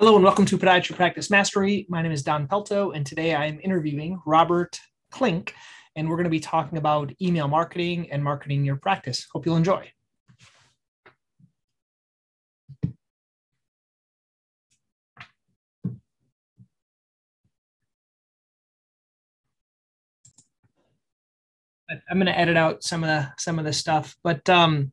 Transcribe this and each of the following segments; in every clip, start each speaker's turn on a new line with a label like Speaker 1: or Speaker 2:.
Speaker 1: Hello and welcome to Podiatry Practice Mastery. My name is Don Pelto, and today I'm interviewing Robert Klink, and we're going to be talking about email marketing and marketing your practice. Hope you'll enjoy. I'm going to edit out some of the some of the stuff, but um,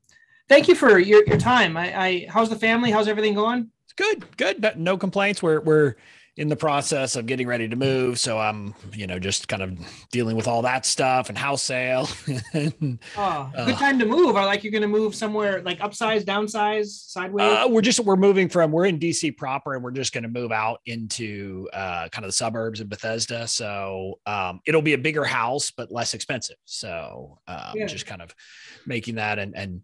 Speaker 1: thank you for your, your time. I, I how's the family? How's everything going?
Speaker 2: Good, good. No complaints. We're we're in the process of getting ready to move, so I'm you know just kind of dealing with all that stuff and house sale.
Speaker 1: and, oh, good uh, time to move. Are like you're going to move somewhere like upsize, downsize, sideways?
Speaker 2: Uh, we're just we're moving from we're in DC proper, and we're just going to move out into uh, kind of the suburbs of Bethesda. So um, it'll be a bigger house, but less expensive. So um, yeah. just kind of making that, and and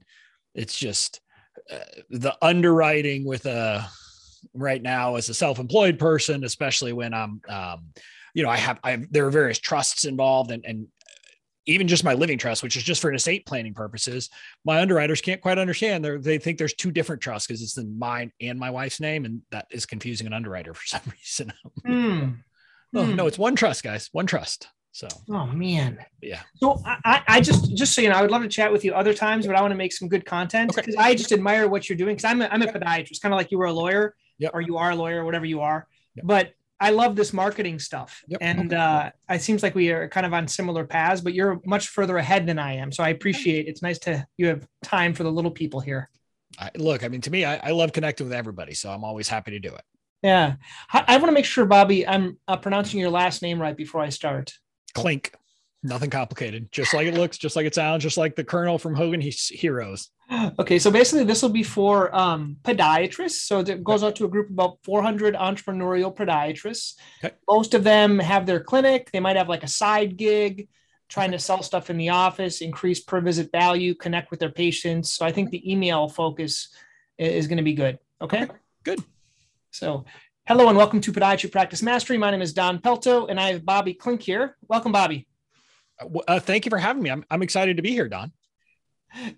Speaker 2: it's just. Uh, the underwriting with a right now as a self-employed person, especially when I'm, um, you know, I have, I have, there are various trusts involved and, and even just my living trust, which is just for an estate planning purposes, my underwriters can't quite understand. They they think there's two different trusts because it's in mine and my wife's name, and that is confusing an underwriter for some reason. Mm. oh, mm. No, it's one trust, guys. One trust. So.
Speaker 1: Oh man.
Speaker 2: Yeah.
Speaker 1: So I, I just just so you know, I would love to chat with you other times, but I want to make some good content because okay. I just admire what you're doing. Because I'm a, I'm a podiatrist, kind of like you were a lawyer yep. or you are a lawyer, or whatever you are. Yep. But I love this marketing stuff. Yep. And uh, it seems like we are kind of on similar paths, but you're much further ahead than I am. So I appreciate it's nice to you have time for the little people here.
Speaker 2: I, look, I mean, to me, I, I love connecting with everybody, so I'm always happy to do it.
Speaker 1: Yeah, I, I want to make sure, Bobby, I'm uh, pronouncing your last name right before I start.
Speaker 2: Klink. Nothing complicated. Just like it looks, just like it sounds, just like the Colonel from Hogan's Heroes.
Speaker 1: Okay, so basically, this will be for um, podiatrists. So it goes out to a group of about 400 entrepreneurial podiatrists. Okay. Most of them have their clinic. They might have like a side gig, trying to sell stuff in the office, increase per visit value, connect with their patients. So I think the email focus is going to be good. Okay? okay.
Speaker 2: Good.
Speaker 1: So, hello and welcome to Podiatry Practice Mastery. My name is Don Pelto, and I have Bobby Klink here. Welcome, Bobby.
Speaker 2: Uh, thank you for having me. I'm, I'm excited to be here, Don.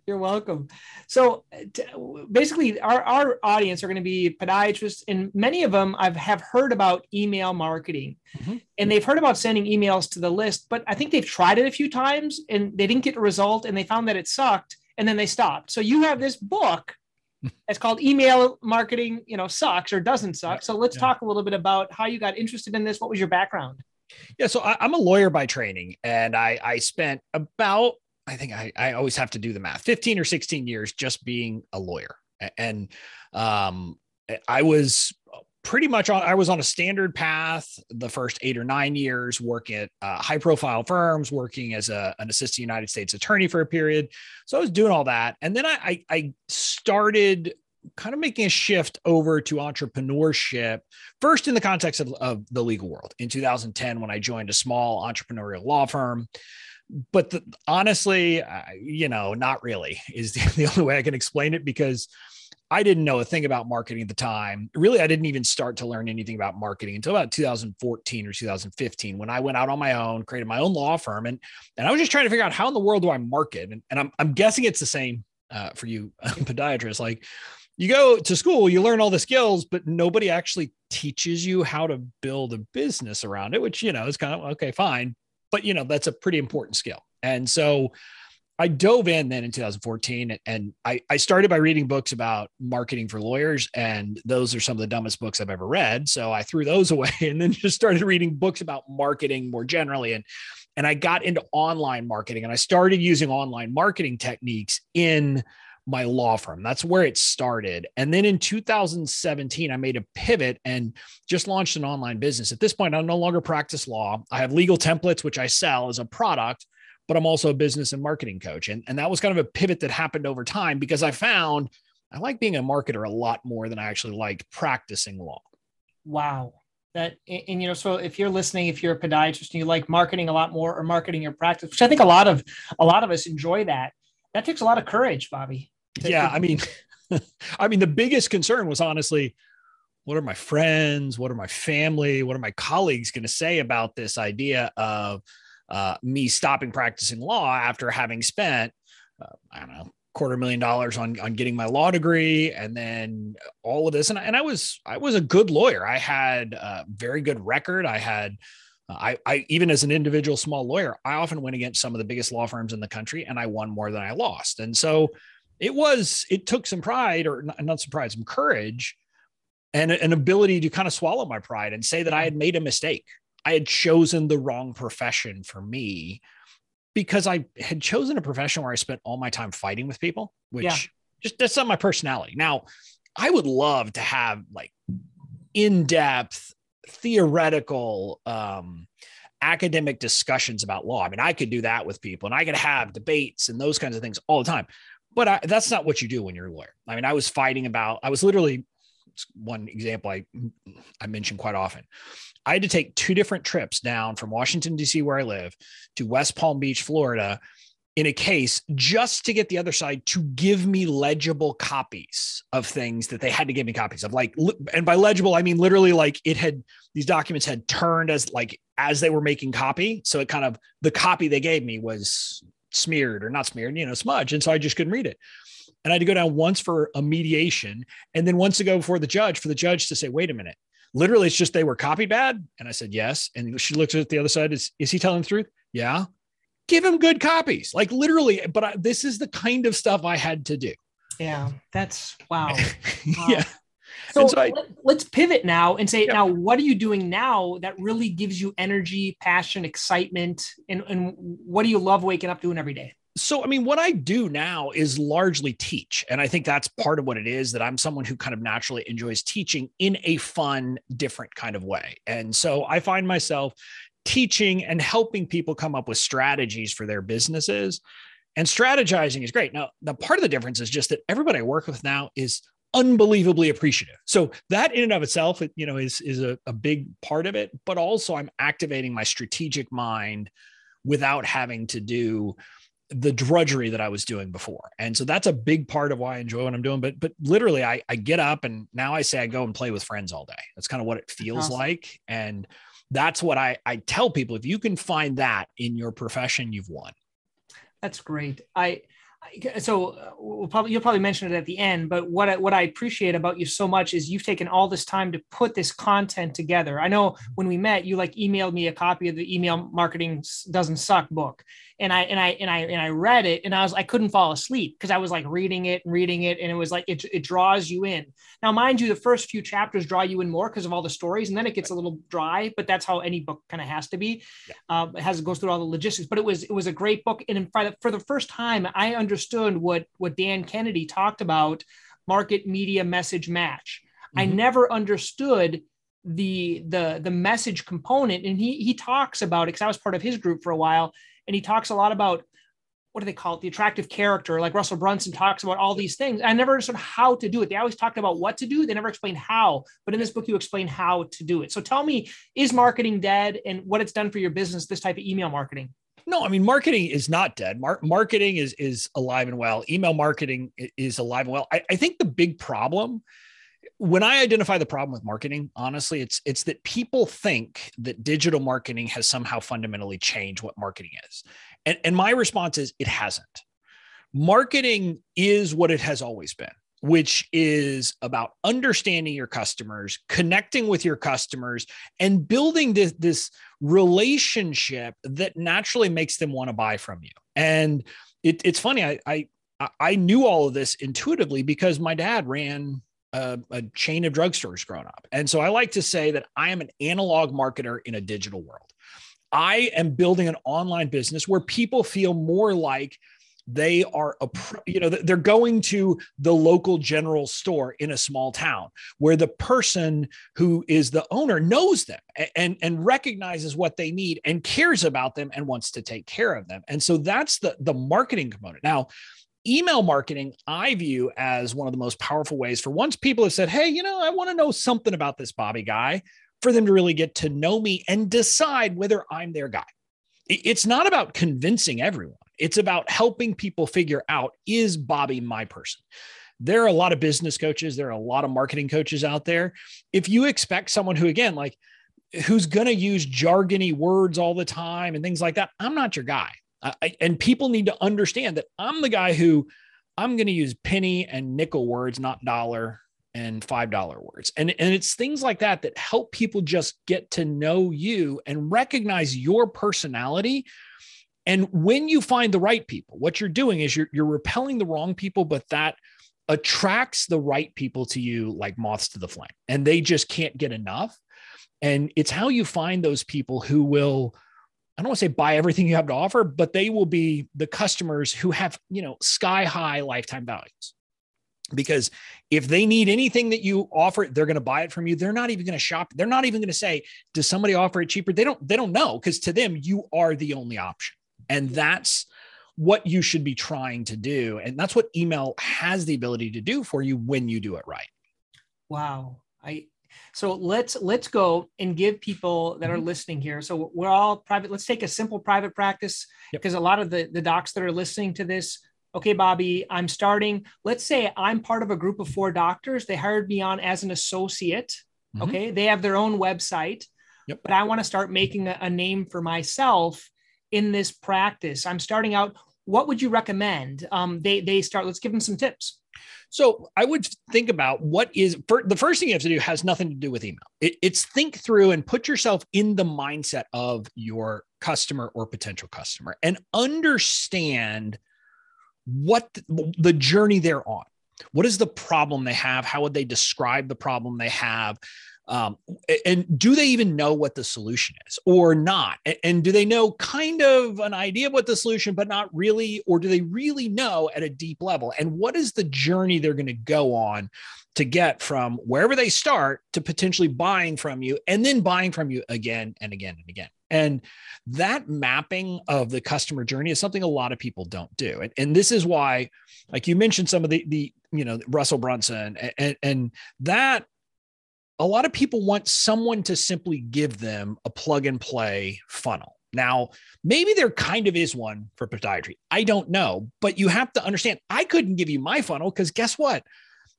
Speaker 1: You're welcome. So t- basically, our, our audience are going to be podiatrists, and many of them I've have heard about email marketing, mm-hmm. and they've heard about sending emails to the list, but I think they've tried it a few times and they didn't get a result, and they found that it sucked, and then they stopped. So you have this book. It's called Email Marketing, you know, sucks or doesn't suck. So let's yeah. talk a little bit about how you got interested in this. What was your background?
Speaker 2: Yeah, so I, am a lawyer by training, and I I spent about I think I I always have to do the math 15 or 16 years just being a lawyer, and um I was pretty much on i was on a standard path the first eight or nine years working at uh, high profile firms working as a, an assistant united states attorney for a period. So i was doing all that and then i i, I started kind of making a shift over to entrepreneurship first in the context of, of the legal world in 2010 when i joined a small entrepreneurial law firm but the, honestly uh, you know not really is the, the only way i can explain it because I didn't know a thing about marketing at the time. Really, I didn't even start to learn anything about marketing until about 2014 or 2015 when I went out on my own, created my own law firm, and and I was just trying to figure out how in the world do I market. And, and I'm I'm guessing it's the same uh, for you podiatrists. Like you go to school, you learn all the skills, but nobody actually teaches you how to build a business around it, which, you know, is kind of okay, fine. But, you know, that's a pretty important skill. And so I dove in then in 2014 and I, I started by reading books about marketing for lawyers. And those are some of the dumbest books I've ever read. So I threw those away and then just started reading books about marketing more generally. And, and I got into online marketing and I started using online marketing techniques in my law firm. That's where it started. And then in 2017, I made a pivot and just launched an online business. At this point, I no longer practice law. I have legal templates, which I sell as a product, but I'm also a business and marketing coach. And, and that was kind of a pivot that happened over time because I found I like being a marketer a lot more than I actually like practicing law.
Speaker 1: Wow. That and, and you know, so if you're listening, if you're a podiatrist and you like marketing a lot more or marketing your practice, which I think a lot of a lot of us enjoy that, that takes a lot of courage, Bobby
Speaker 2: yeah, I mean, I mean, the biggest concern was honestly, what are my friends? What are my family? What are my colleagues going to say about this idea of uh, me stopping practicing law after having spent, uh, I don't know, quarter million dollars on on getting my law degree and then all of this. And, and i was i was a good lawyer. I had a very good record. I had I, I even as an individual small lawyer i often went against some of the biggest law firms in the country and i won more than i lost. And so it was it took some pride or not, not some pride some courage and an ability to kind of swallow my pride and say that i had made a mistake i had chosen the wrong profession for me because I had chosen a profession where I spent all my time fighting with people, which yeah. just that's not my personality. Now, I would love to have like in-depth theoretical um academic discussions about law. I mean, I could do that with people and I could have debates and those kinds of things all the time. But I, that's not what you do when you're a lawyer. I mean, I was fighting about I was literally one example I I mention quite often. I had to take two different trips down from Washington, D.C., where I live, to West Palm Beach, Florida, in a case just to get the other side to give me legible copies of things that they had to give me copies of. Like, and by legible, I mean literally like it had, these documents had turned as like, as they were making copy. So it kind of, the copy they gave me was smeared or not smeared, you know, smudge. And so I just couldn't read it. And I had to go down once for a mediation and then once to go before the judge for the judge to say, wait a minute, literally it's just they were copy bad? And i said yes. And she looks at the other side is is he telling the truth? Yeah. Give him good copies. Like literally but I, this is the kind of stuff i had to do.
Speaker 1: Yeah that's wow,
Speaker 2: wow. yeah
Speaker 1: so, so I, let, us pivot now and say yeah. now what are you doing now that really gives you energy passion excitement and, and what do you love waking up doing every day?
Speaker 2: So i mean what i do now is largely teach and i think that's part of what it is that i'm someone who kind of naturally enjoys teaching in a fun different kind of way. And so i find myself teaching and helping people come up with strategies for their businesses and strategizing is great. Now the part of the difference is just that everybody i work with now is unbelievably appreciative so that in and of itself you know is is a, a big part of it but also i'm activating my strategic mind without having to do the drudgery that I was doing before. And so that's a big part of why I enjoy what I'm doing. But but literally I, I get up and now I say I go and play with friends all day. That's kind of what it feels awesome. like. And that's what I, I tell people. If you can find that in your profession, you've won.
Speaker 1: That's great. I so uh, we'll probably you'll probably mention it at the end but what I, what I appreciate about you so much is you've taken all this time to put this content together. I know when we met you like emailed me a copy of the email marketing doesn't suck book and i and i and i and i read it and i was i couldn't fall asleep because i was like reading it and reading it and it was like it, it draws you in now mind you the first few chapters draw you in more because of all the stories and then it gets a little dry but that's how any book kind of has to be yeah. uh, it has it goes through all the logistics but it was it was a great book and for the, for the first time i understood understood what what Dan Kennedy talked about market media message match. Mm-hmm. I never understood the the the message component and he he talks about it because I was part of his group for a while and he talks a lot about what do they call it? The attractive character. Like Russell Brunson talks about all these things. I never understood how to do it. They always talked about what to do. They never explained how but in this book you explain how to do it. So tell me is marketing dead and what it's done for your business this type of email marketing?
Speaker 2: No, I mean marketing is not dead. Mar- marketing is is alive and well. Email marketing is alive and well. I, I think the big problem when I identify the problem with marketing, honestly, it's it's that people think that digital marketing has somehow fundamentally changed what marketing is. And, and my response is it hasn't. Marketing is what it has always been which is about understanding your customers, connecting with your customers, and building this, this relationship that naturally makes them want to buy from you. And it, it's funny, I, I I knew all of this intuitively because my dad ran a, a, chain of drugstores growing up. And so I like to say that I am an analog marketer in a digital world. I am building an online business where people feel more like they are a you know they're going to the local general store in a small town where the person who is the owner knows them and and recognizes what they need and cares about them and wants to take care of them and so that's the the marketing component now email marketing i view as one of the most powerful ways for once people have said hey you know i want to know something about this bobby guy for them to really get to know me and decide whether i'm their guy it's not about convincing everyone it's about helping people figure out is Bobby my person? There are a lot of business coaches, there are a lot of marketing coaches out there. If you expect someone who, again, like, who's going to use jargony words all the time and things like that, I'm not your guy. I, and people need to understand that I'm the guy who I'm going to use penny and nickel words, not dollar and $5 words. And, and it's things like that that help people just get to know you and recognize your personality. And when you find the right people, what you're doing is you're, you're repelling the wrong people, but that attracts the right people to you like moths to the flame and they just can't get enough. And it's how you find those people who will, I don't want to say buy everything you have to offer, but they will be the customers who have, you know, sky high lifetime values. Because if they need anything that you offer they're going to buy it from you. They're not even going to shop. They're not even going to say does somebody offer it cheaper? They don't they don't know because to them you are the only option. And that's what you should be trying to do. And that's what email has the ability to do for you when you do it right.
Speaker 1: Wow. I so let's let's go and give people that are mm-hmm. listening here so we're all private let's take a simple private practice because yep. a lot of the the docs that are listening to this okay, Bobby, I'm starting. Let's say I'm part of a group of four doctors. They hired me on as an associate. Mm-hmm. Okay. They have their own website, yep. but I want to start making a, a name for myself in this practice. I'm starting out. What would you recommend? Um, they, they start, let's give them some tips.
Speaker 2: So I would think about what is for, the first thing you have to do has nothing to do with email. It, it's think through and put yourself in the mindset of your customer or potential customer and understand what the journey they're on. What is the problem they have? How would they describe the problem they have? Um, and do they even know what the solution is or not? And do they know kind of an idea of what the solution, but not really? Or do they really know at a deep level? And what is the journey they're going to go on to get from wherever they start to potentially buying from you and then buying from you again and again and again? And that mapping of the customer journey is something a lot of people don't do. And, and this is why, like you mentioned, some of the, the you know, Russell Brunson and, and, and that a lot of people want someone to simply give them a plug and play funnel. Now, maybe there kind of is one for podiatry. I don't know, but you have to understand I couldn't give you my funnel because guess what?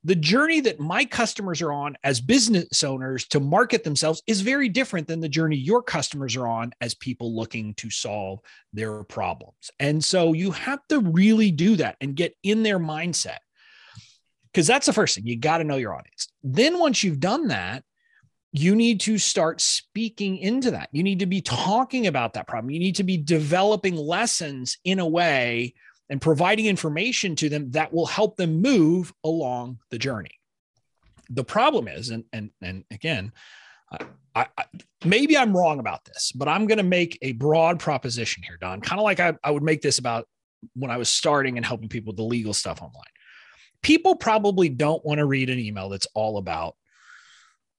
Speaker 2: the journey that my customers are on as business owners to market themselves is very different than the journey your customers are on as people looking to solve their problems. And so you have to really do that and get in their mindset. Because that's the first thing you got to know your audience. Then, once you've done that, you need to start speaking into that. You need to be talking about that problem. You need to be developing lessons in a way and providing information to them that will help them move along the journey. The problem is, and and and again, I, I, maybe I'm wrong about this, but I'm going to make a broad proposition here, Don. Kind of like I, I would make this about when I was starting and helping people with the legal stuff online. People probably don't want to read an email that's all about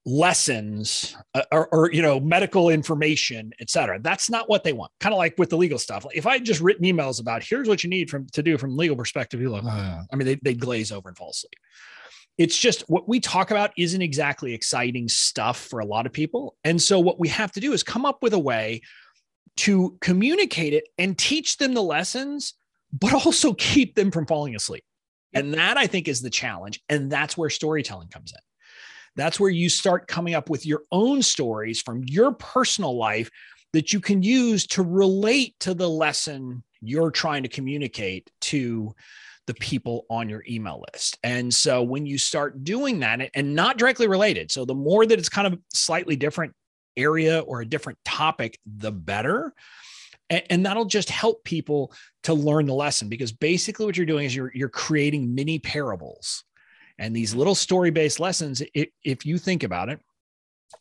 Speaker 2: lessons uh, or, or, you know medical information et cetera. That's not what they want. Kind of like with the legal stuff. If i had just written emails about here's what you need from to do from legal perspective you're like oh. i mean they, they glaze over and fall asleep. It's just what we talk about isn't exactly exciting stuff for a lot of people. And so what we have to do is come up with a way to communicate it and teach them the lessons but also keep them from falling asleep and that i think is the challenge and that's where storytelling comes in that's where you start coming up with your own stories from your personal life that you can use to relate to the lesson you're trying to communicate to the people on your email list. And so when you start doing that and not directly related, so the more that it's kind of slightly different area or a different topic, the better. And, that'll just help people to learn the lesson because basically what you're doing is you're you're creating mini parables and these little story based lessons, if you think about it,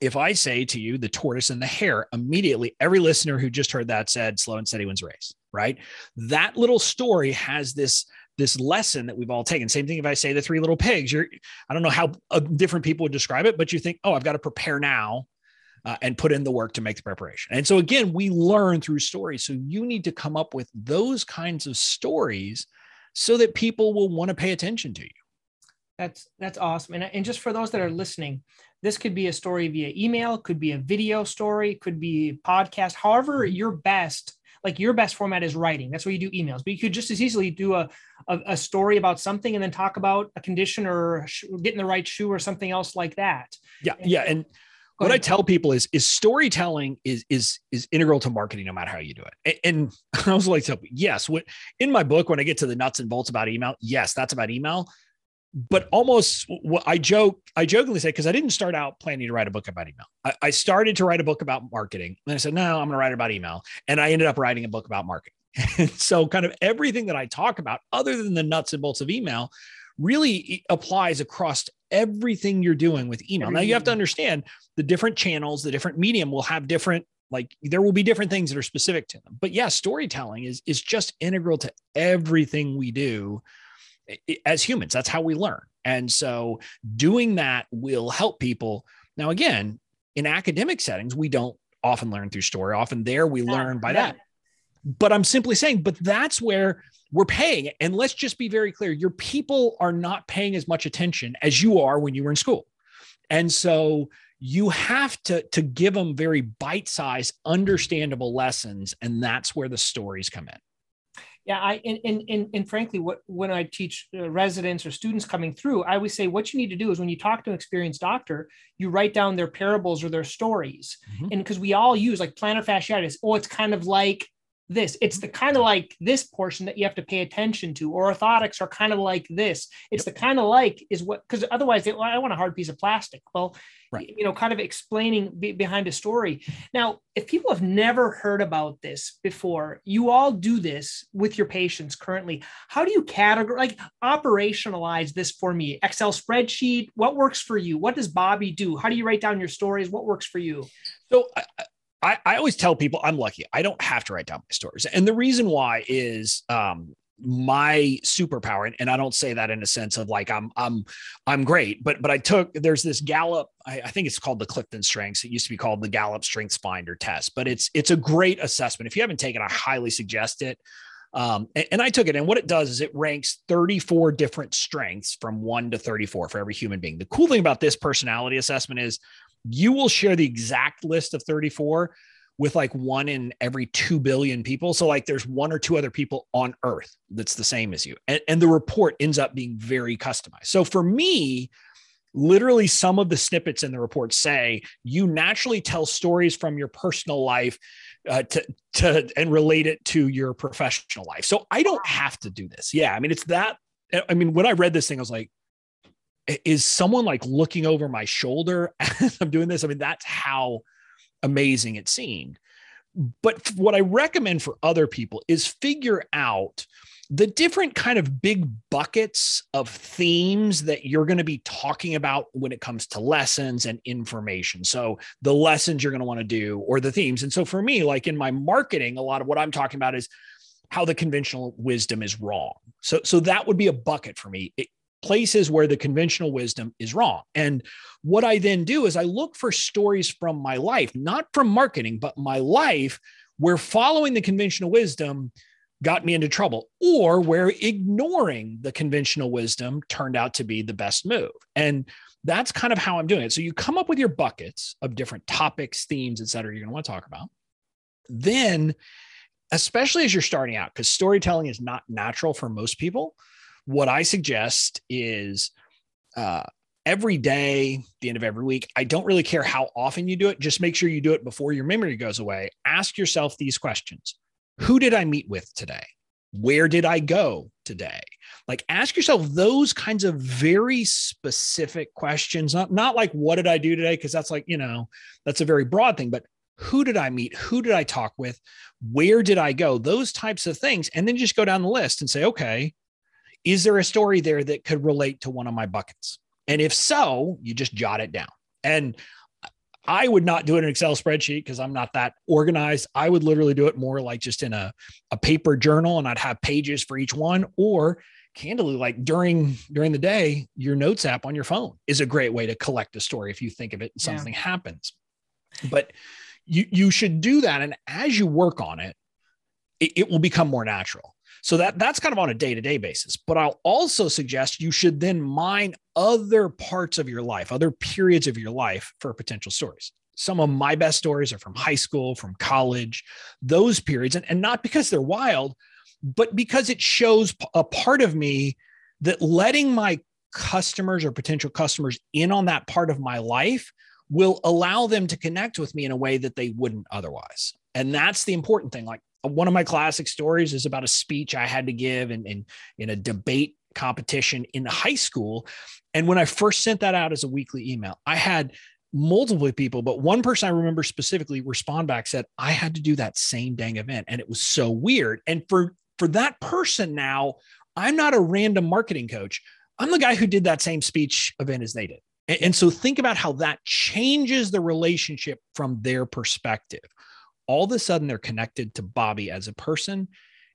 Speaker 2: if I say to you the tortoise and the hare, immediately every listener who just heard that said slow and steady wins race, right? That little story has this this lesson that we've all taken. Same thing if I say the three little pigs. You're I don't know how uh, different people would describe it, but you think, oh, I've got to prepare now. Uh, and put in the work to make the preparation. And so, again, we learn through stories. So, you need to come up with those kinds of stories so that people will want to pay attention to you.
Speaker 1: That's that's awesome. And, and just for those that are listening, this could be a story via email, could be a video story, could be podcast, however your best like your best format is writing. That's where you do emails. But you could just as easily do a, a, a story about something and then talk about a condition or getting the right shoe or something else like that.
Speaker 2: Yeah. Yeah. And what I tell people is is storytelling is is is integral to marketing no matter how you do it. And, and I was like, yes, what in my book when I get to the nuts and bolts about email, yes, that's about email. But almost what I joke, I jokingly say because I didn't start out planning to write a book about email. I, I started to write a book about marketing, and I said, no, I'm going to write about email, and I ended up writing a book about marketing. And so, kind of everything that I talk about, other than the nuts and bolts of email, really applies across everything you're doing with email. Now you have to understand the different channels, the different medium will have different like there will be different things that are specific to them. But yeah, storytelling is is just integral to everything we do as humans. That's how we learn. And so doing that will help people. Now again, in academic settings, we don't often learn through story. Often there we learn by that. But I'm simply saying, but that's where we're paying. And let's just be very clear your people are not paying as much attention as you are when you were in school. And so you have to, to give them very bite sized, understandable lessons. And that's where the stories come in.
Speaker 1: Yeah, I and and and, and frankly, what when I teach uh, residents or students coming through, I always say what you need to do is when you talk to an experienced doctor, you write down their parables or their stories, mm-hmm. and because we all use like plantar fasciitis, oh, it's kind of like this. It's the kind of like this portion that you have to pay attention to. Or orthotics are kind of like this. It's yep. the kind of like is what because otherwise they, well, I want a hard piece of plastic. Well, right. you know, kind of explaining be, behind a story. Now, if people have never heard about this before, you all do this with your patients currently. How do you categorize like operationalize this for me? Excel spreadsheet. What works for you? What does Bobby do? How do you write down your stories? What works for you?
Speaker 2: So I, I always tell people I'm lucky. I don't have to write down my stories. And the reason why is um, my superpower and, i don't say that in a sense of like i'm i'm i'm great but but i took there's this gallup I, I, think it's called the clifton strengths it used to be called the gallup strengths finder test but it's it's a great assessment if you haven't taken i highly suggest it um, and, and i took it and what it does is it ranks 34 different strengths from 1 to 34 for every human being the cool thing about this personality assessment is you will share the exact list of 34 with like one in every 2 billion people. So, like, there's one or two other people on earth that's the same as you. And, and the report ends up being very customized. So, for me, literally some of the snippets in the report say you naturally tell stories from your personal life uh, to, to and relate it to your professional life. So, I don't have to do this. Yeah. I mean, it's that. I mean, when I read this thing, I was like, is someone like looking over my shoulder as I'm doing this? I mean, that's how amazing it seemed. But what I recommend for other people is figure out the different kind of big buckets of themes that you're going to be talking about when it comes to lessons and information. So, the lessons you're going to want to do or the themes. And so, for me, like in my marketing, a lot of what I'm talking about is how the conventional wisdom is wrong. So, so that would be a bucket for me. It, places where the conventional wisdom is wrong. And what I then do is I look for stories from my life, not from marketing, but my life where following the conventional wisdom got me into trouble or where ignoring the conventional wisdom turned out to be the best move. And that's kind of how I'm doing it. So you come up with your buckets of different topics, themes, et cetera, you're going to want to talk about. Then, especially as you're starting out, because storytelling is not natural for most people, what I suggest is uh, every day, the end of every week, I don't really care how often you do it. Just make sure you do it before your memory goes away. Ask yourself these questions Who did I meet with today? Where did I go today? Like ask yourself those kinds of very specific questions, not, not like what did I do today? Because that's like, you know, that's a very broad thing, but who did I meet? Who did I talk with? Where did I go? Those types of things. And then just go down the list and say, okay, is there a story there that could relate to one of my buckets? And if so, you just jot it down. And I would not do it in an Excel spreadsheet because I'm not that organized. I would literally do it more like just in a, a paper journal and I'd have pages for each one or candidly like during during the day your notes app on your phone is a great way to collect a story if you think of it and something yeah. happens but you you should do that and as you work on it, it it will become more natural so that that's kind of on a day-to-day basis. But I'll also suggest you should then mine other parts of your life, other periods of your life for potential stories. Some of my best stories are from high school, from college, those periods, and, and not because they're wild, but because it shows a part of me that letting my customers or potential customers in on that part of my life will allow them to connect with me in a way that they wouldn't otherwise. And that's the important thing. Like one of my classic stories is about a speech I had to give in, in, in a debate competition in high school. And when I first sent that out as a weekly email, I had multiple people, but one person I remember specifically respond back said, I had to do that same dang event. And it was so weird. And for for that person now, I'm not a random marketing coach. I'm the guy who did that same speech event as they did. And, and so think about how that changes the relationship from their perspective. All of a sudden, they're connected to Bobby as a person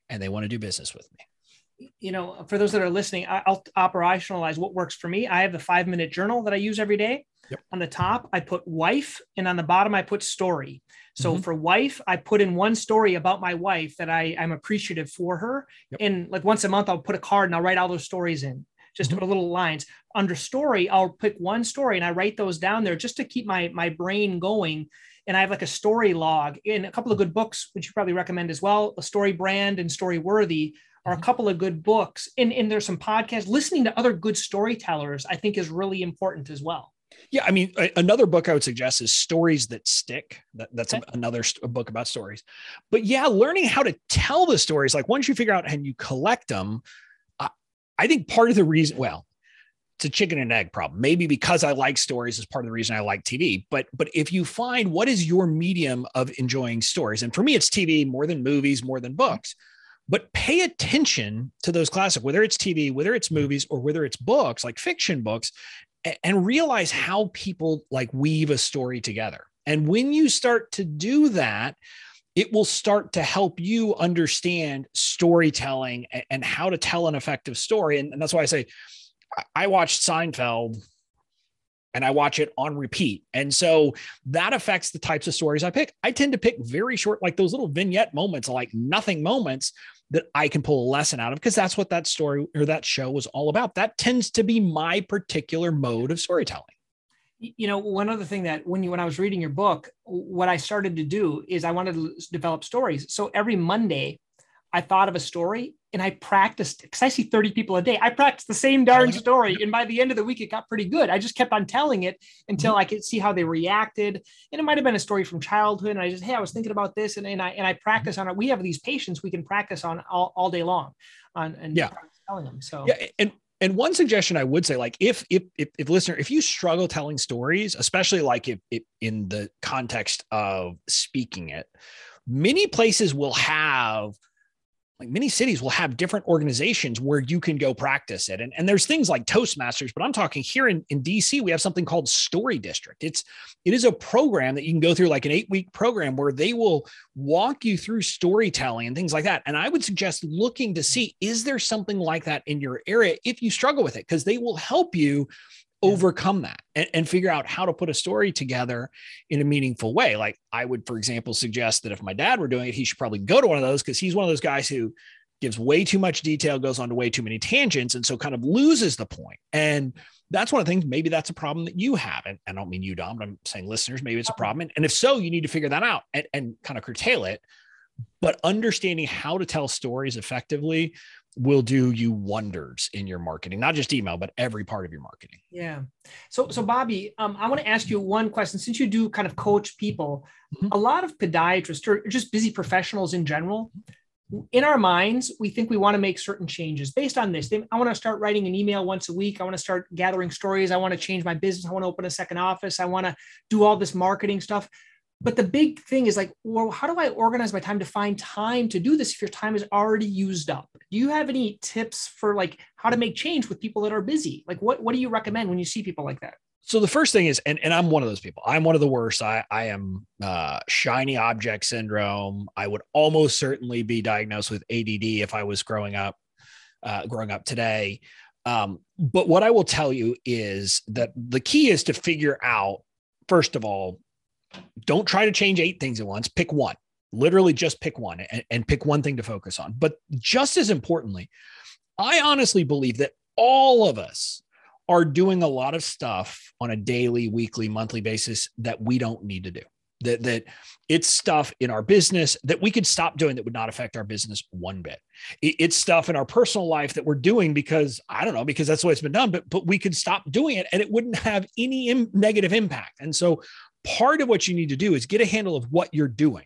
Speaker 2: and they want to do business with me.
Speaker 1: You know, for those that are listening, I'll operationalize what works for me. I have the five minute journal that I use every day. Yep. On the top, I put wife, and on the bottom, I put story. So mm-hmm. for wife, I put in one story about my wife that I, I'm appreciative for her. Yep. And like once a month, I'll put a card and I'll write all those stories in just mm-hmm. little lines under story i'll pick one story and i write those down there just to keep my my brain going and i have like a story log in a couple of good books which you probably recommend as well a story brand and story worthy are a mm-hmm. couple of good books and, and there's some podcasts listening to other good storytellers i think is really important as well
Speaker 2: yeah, I mean, another book I would suggest is Stories That Stick. That, that's okay. another st- book about stories. But yeah, learning how to tell the stories, like once you figure out and you collect them, I think part of the reason, well, it's a chicken and egg problem. Maybe because I like stories is part of the reason I like TV. But but if you find what is your medium of enjoying stories, and for me, it's TV more than movies, more than books. But pay attention to those classic, whether it's TV, whether it's mm-hmm. movies, or whether it's books like fiction books, and realize how people like weave a story together. And when you start to do that, it will start to help you understand storytelling and, how to tell an effective story. And, and that's why I say I watched Seinfeld and I watch it on repeat. And so that affects the types of stories I pick. I tend to pick very short, like those little vignette moments, like nothing moments that I can pull a lesson out of because that's what that story or that show was all about. That tends to be my particular mode of storytelling
Speaker 1: you know one other thing that when you when i was reading your book what i started to do is i wanted to develop stories so every monday i thought of a story and i practiced because i see 30 people a day. I practiced the same darn story and by the end of the week it got pretty good. I just kept on telling it until mm-hmm. i could see how they reacted and it might have been a story from childhood and i just hey i was thinking about this and, and i and i practice on it. We have these patients we can practice on all, all day long on and
Speaker 2: yeah. telling them so. Yeah and and one suggestion I would say, like if if if, if listener, if you struggle telling stories, especially like if, if in the context of speaking it, many places will have like many cities will have different organizations where you can go practice it. And, and there's things like Toastmasters, but I'm talking here in, in DC, we have something called Story District. It's it is a program that you can go through like an eight-week program where they will walk you through storytelling and things like that. And I would suggest looking to see is there something like that in your area if you struggle with it, because they will help you overcome that and, and, figure out how to put a story together in a meaningful way. Like I would, for example, suggest that if my dad were doing it, he should probably go to one of those because he's one of those guys who gives way too much detail, goes on to way too many tangents, and so kind of loses the point. And that's one of the things, maybe that's a problem that you have. And I don't mean you, Don, but I'm saying listeners, maybe it's a uh-huh. problem. And, and if so, you need to figure that out and, and kind of curtail it. But understanding how to tell stories effectively will do you wonders in your marketing, not just email, but every part of your marketing.
Speaker 1: Yeah. So, so Bobby, um, I want to ask you one question. Since you do kind of coach people, mm-hmm. a lot of podiatrists or just busy professionals in general, in our minds, we think we want to make certain changes based on this. I want to start writing an email once a week. I want to start gathering stories. I want to change my business. I want to open a second office. I want to do all this marketing stuff but the big thing is like well how do i organize my time to find time to do this if your time is already used up? Do you have any tips for like how to make change with people that are busy? Like what, what do you recommend when you see people like that?
Speaker 2: So the first thing is and, and i'm one of those people. I'm one of the worst. I, I am uh, shiny object syndrome. I would almost certainly be diagnosed with add if i was growing up uh, growing up today. Um, but what i will tell you is that the key is to figure out first of all don't try to change eight things at once. Pick one. Literally just pick one and, and pick one thing to focus on. But just as importantly, I honestly believe that all of us are doing a lot of stuff on a daily, weekly, monthly basis that we don't need to do. that that it's stuff in our business that we could stop doing that would not affect our business one bit it's stuff in our personal life that we're doing because i don't know because that's the way it's been done but but we could stop doing it and it wouldn't have any Im- negative impact and so part of what you need to do is get a handle of what you're doing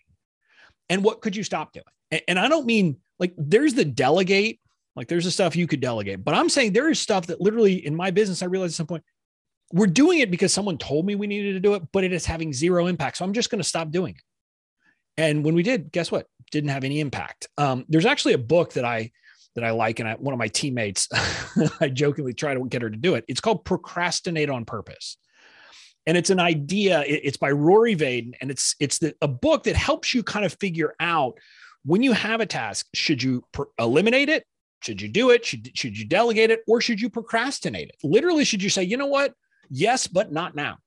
Speaker 2: and what could you stop doing and, and i don't mean like there's the delegate like there's the stuff you could delegate but i'm saying there is stuff that literally in my business i realized at some point we're doing it because someone told me we needed to do it, but it is having zero impact. So I'm just going to stop doing it. And when we did, guess what? Didn't have any impact. Um, there's actually a book that I that I like, and I, one of my teammates, I jokingly try to get her to do it. It's called Procrastinate on Purpose, and it's an idea. It, it's by Rory Vaden, and it's it's the, a book that helps you kind of figure out when you have a task, should you eliminate it? Should you do it? Should, should you delegate it? Or should you procrastinate it? Literally, should you say, you know what? Yes, but not now.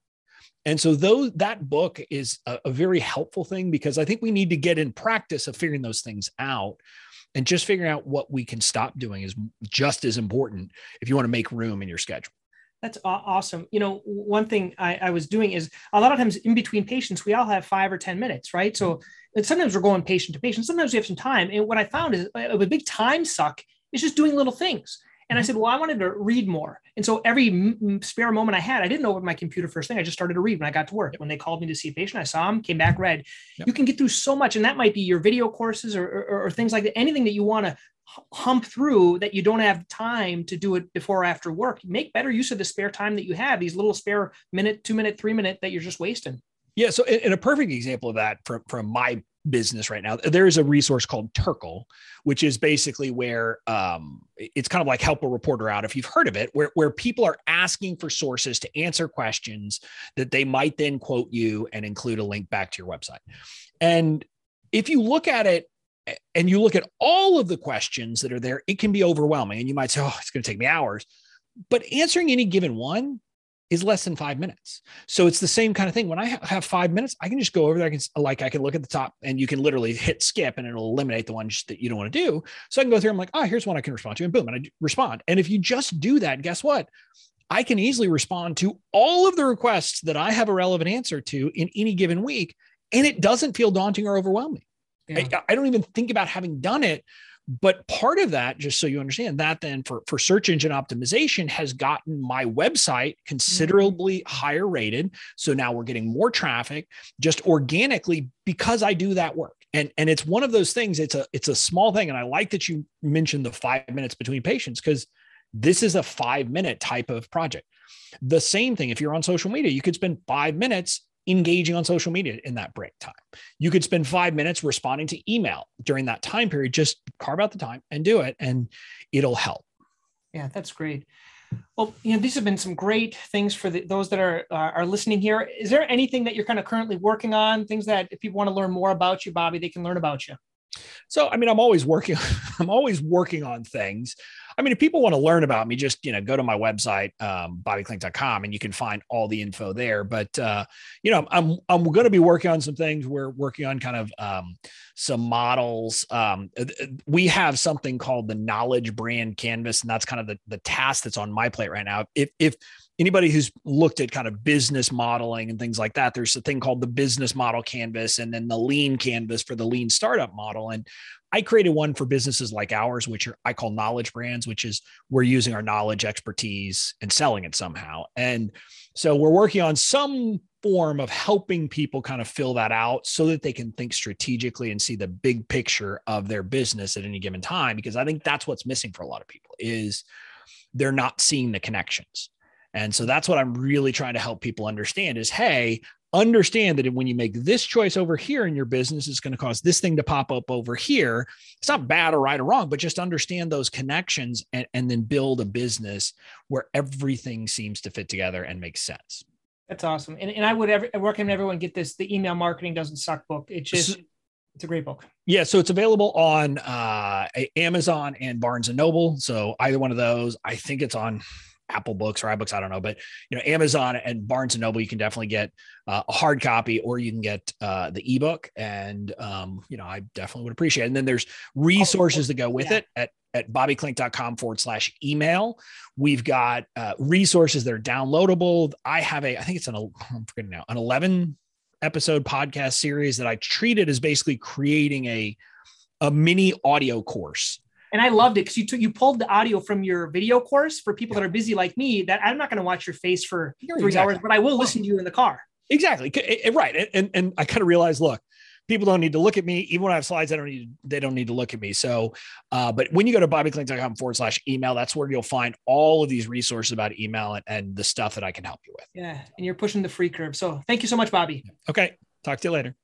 Speaker 2: And so that book is a, a, very helpful thing because I think we need to get in practice of figuring those things out. And just figuring out what we can stop doing is just as important if you want to make room in your schedule.
Speaker 1: That's awesome. You know, one thing I, I, was doing is a lot of times in between patients, we all have five or 10 minutes, right? So mm-hmm. sometimes we're going patient to patient. Sometimes we have some time. And what I found is uh, a big time suck is just doing little things. And I mm-hmm. said, well, I wanted to read more. And so every m- spare moment I had, I didn't open my computer first thing. I just started to read when I got to work. When they called me to see a patient, I saw him, came back, read. Yep. You can get through so much. And that might be your video courses or, or, or things like that. Anything that you want to hump through that you don't have time to do it before or after work. Make better use of the spare time that you have, these little spare minute, two minute, three minute that you're just wasting.
Speaker 2: Yeah. So, in a perfect example of that from, from my business right now. There is a resource called Terkel, which is basically where um, it's kind of like help a reporter out if you've heard of it, where, where people are asking for sources to answer questions that they might then quote you and include a link back to your website. And if you look at it and you look at all of the questions that are there, it can be overwhelming. And you might say, oh, it's going to take me hours. But answering any given one is less than five minutes. So it's the same kind of thing. When I have five minutes, I can just go over there. I can like I can look at the top, and you can literally hit skip, and it'll eliminate the ones that you don't want to do. So I can go through. I'm like, oh, here's one I can respond to, and boom, and I respond. And if you just do that, guess what? I can easily respond to all of the requests that I have a relevant answer to in any given week, and it doesn't feel daunting or overwhelming. Yeah. I, I don't even think about having done it but part of that just so you understand that then for, for search engine optimization has gotten my website considerably mm-hmm. higher rated. So now we're getting more traffic just organically because i do that work. And and it's one of those things it's a it's a small thing. And i like that you mentioned the five minutes between patients because this is a five minute type of project. The same thing if you're on social media you could spend five minutes engaging on social media in that break time. You could spend five minutes responding to email during that time period. Just carve out the time and do it, and it'll help.
Speaker 1: Yeah, that's great. Well, you know, these have been some great things for the, those that are uh, are listening here. Is there anything that you're kind of currently working on? Things that if people want to learn more about you, Bobby, they can learn about you.
Speaker 2: So, I mean, I'm always working. I'm always working on things. I mean, if people want to learn about me, just you know, go to my website, um, bobbyklink.com, and you can find all the info there. But uh, you know, I'm I'm going to be working on some things. We're working on kind of um, some models. Um, we have something called the Knowledge Brand Canvas, and that's kind of the the task that's on my plate right now. If if anybody who's looked at kind of business modeling and things like that, there's a thing called the business model canvas and then the lean canvas for the lean startup model. And I created one for businesses like ours, which are, I call knowledge brands, which is we're using our knowledge, expertise, and selling it somehow. And so we're working on some form of helping people kind of fill that out so that they can think strategically and see the big picture of their business at any given time. Because I think that's what's missing for a lot of people is they're not seeing the connections. And so that's what I'm really trying to help people understand is, hey, understand that when you make this choice over here in your business, it's going to cause this thing to pop up over here. It's not bad or right or wrong, but just understand those connections and, and then build a business where everything seems to fit together and make sense.
Speaker 1: That's awesome. And, and I would ever, recommend everyone get this, the email marketing doesn't suck book. It's just, it's a great book.
Speaker 2: Yeah, so it's available on uh, Amazon and Barnes and Noble. So either one of those. I think it's on Apple Books or iBooks, I don't know, but you know, Amazon and Barnes and Noble, you can definitely get uh, a hard copy or you can get uh, the ebook, and um, you know, I definitely would appreciate. it. And then there's resources that go with yeah. it at at bobbyklink.com forward slash email. We've got uh, resources that are downloadable. I have a, I think it's an, I'm forgetting now, an 11 episode podcast series that I treated as basically creating a a mini audio course.
Speaker 1: And I loved it because you took you pulled the audio from your video course for people that are busy like me. That I'm not going to watch your face for three exactly. hours, but I will listen to you in the car.
Speaker 2: Exactly, right. And and I kind of realized, look, people don't need to look at me. Even when I have slides, I don't need they don't need to look at me. So, uh, but when you go to bobbyklink.com forward slash email, that's where you'll find all of these resources about email and, and the stuff that I can help you with.
Speaker 1: Yeah, and you're pushing the free curve. So thank you so much, Bobby.
Speaker 2: Okay, talk to you later.